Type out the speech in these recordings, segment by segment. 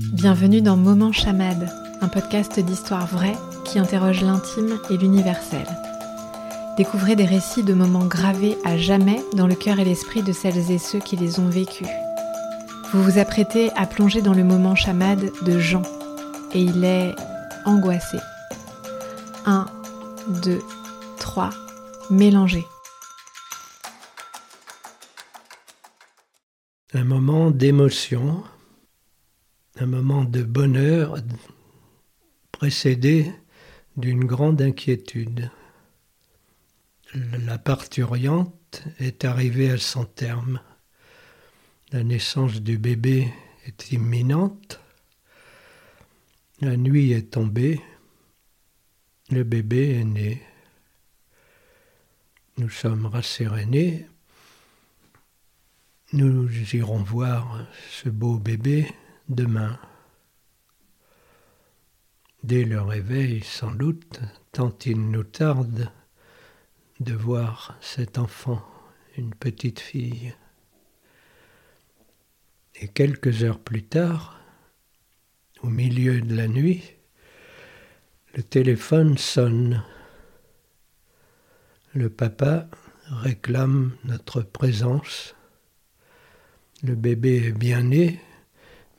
Bienvenue dans Moment Chamade, un podcast d'histoire vraie qui interroge l'intime et l'universel. Découvrez des récits de moments gravés à jamais dans le cœur et l'esprit de celles et ceux qui les ont vécus. Vous vous apprêtez à plonger dans le moment chamade de Jean, et il est angoissé. 1, 2, 3, mélangez. Un moment d'émotion un moment de bonheur précédé d'une grande inquiétude. La parturiente est arrivée à son terme. La naissance du bébé est imminente. La nuit est tombée. Le bébé est né. Nous sommes rassérénés. Nous irons voir ce beau bébé demain. Dès le réveil, sans doute, tant il nous tarde de voir cet enfant, une petite fille. Et quelques heures plus tard, au milieu de la nuit, le téléphone sonne. Le papa réclame notre présence. Le bébé est bien né,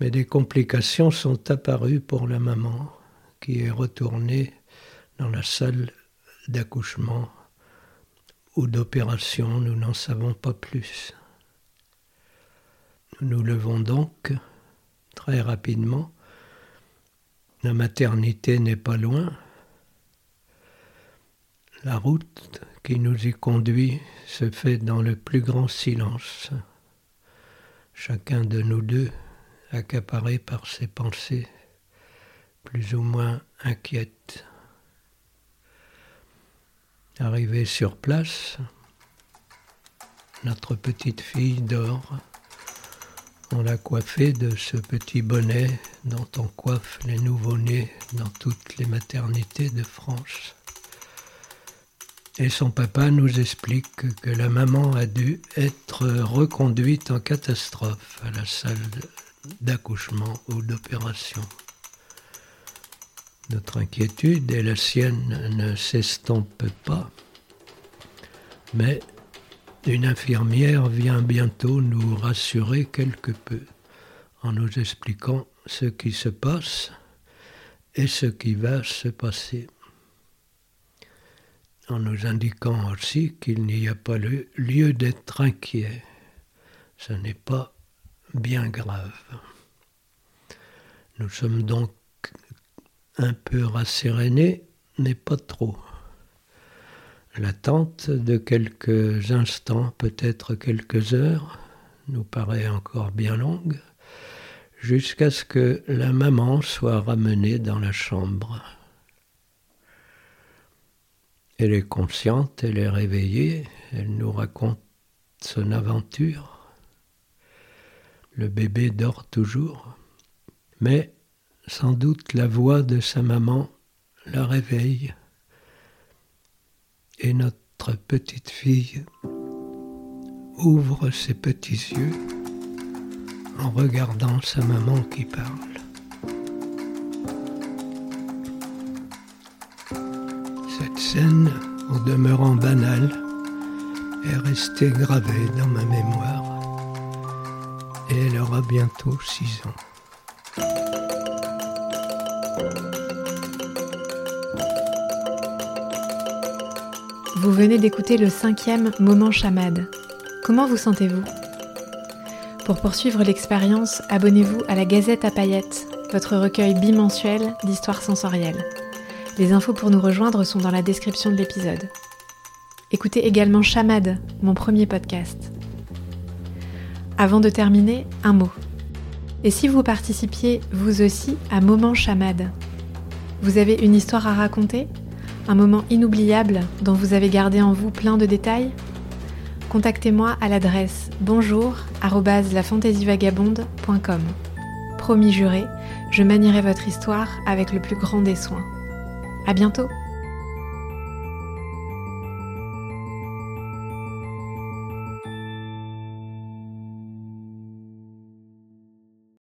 mais des complications sont apparues pour la maman qui est retournée dans la salle d'accouchement ou d'opération, nous n'en savons pas plus. Nous nous levons donc très rapidement. La maternité n'est pas loin. La route qui nous y conduit se fait dans le plus grand silence. Chacun de nous deux accaparé par ses pensées plus ou moins inquiètes. Arrivé sur place, notre petite fille dort. On l'a coiffée de ce petit bonnet dont on coiffe les nouveau-nés dans toutes les maternités de France. Et son papa nous explique que la maman a dû être reconduite en catastrophe à la salle d'accouchement ou d'opération. Notre inquiétude et la sienne ne s'estompent pas, mais une infirmière vient bientôt nous rassurer quelque peu en nous expliquant ce qui se passe et ce qui va se passer, en nous indiquant aussi qu'il n'y a pas lieu d'être inquiet. Ce n'est pas bien grave. Nous sommes donc un peu rassérénés, mais pas trop. L'attente de quelques instants, peut-être quelques heures, nous paraît encore bien longue, jusqu'à ce que la maman soit ramenée dans la chambre. Elle est consciente, elle est réveillée, elle nous raconte son aventure. Le bébé dort toujours, mais sans doute la voix de sa maman la réveille. Et notre petite fille ouvre ses petits yeux en regardant sa maman qui parle. Cette scène, au demeurant banale, est restée gravée dans ma mémoire elle aura bientôt 6 ans. Vous venez d'écouter le cinquième moment chamade. Comment vous sentez-vous? Pour poursuivre l'expérience, abonnez-vous à la Gazette à paillettes, votre recueil bimensuel d'histoires sensorielles. Les infos pour nous rejoindre sont dans la description de l'épisode. Écoutez également Chamade, mon premier podcast. Avant de terminer, un mot. Et si vous participiez, vous aussi, à Moment Chamade Vous avez une histoire à raconter? Un moment inoubliable dont vous avez gardé en vous plein de détails? Contactez-moi à l'adresse bonjour Promis juré, je manierai votre histoire avec le plus grand des soins. À bientôt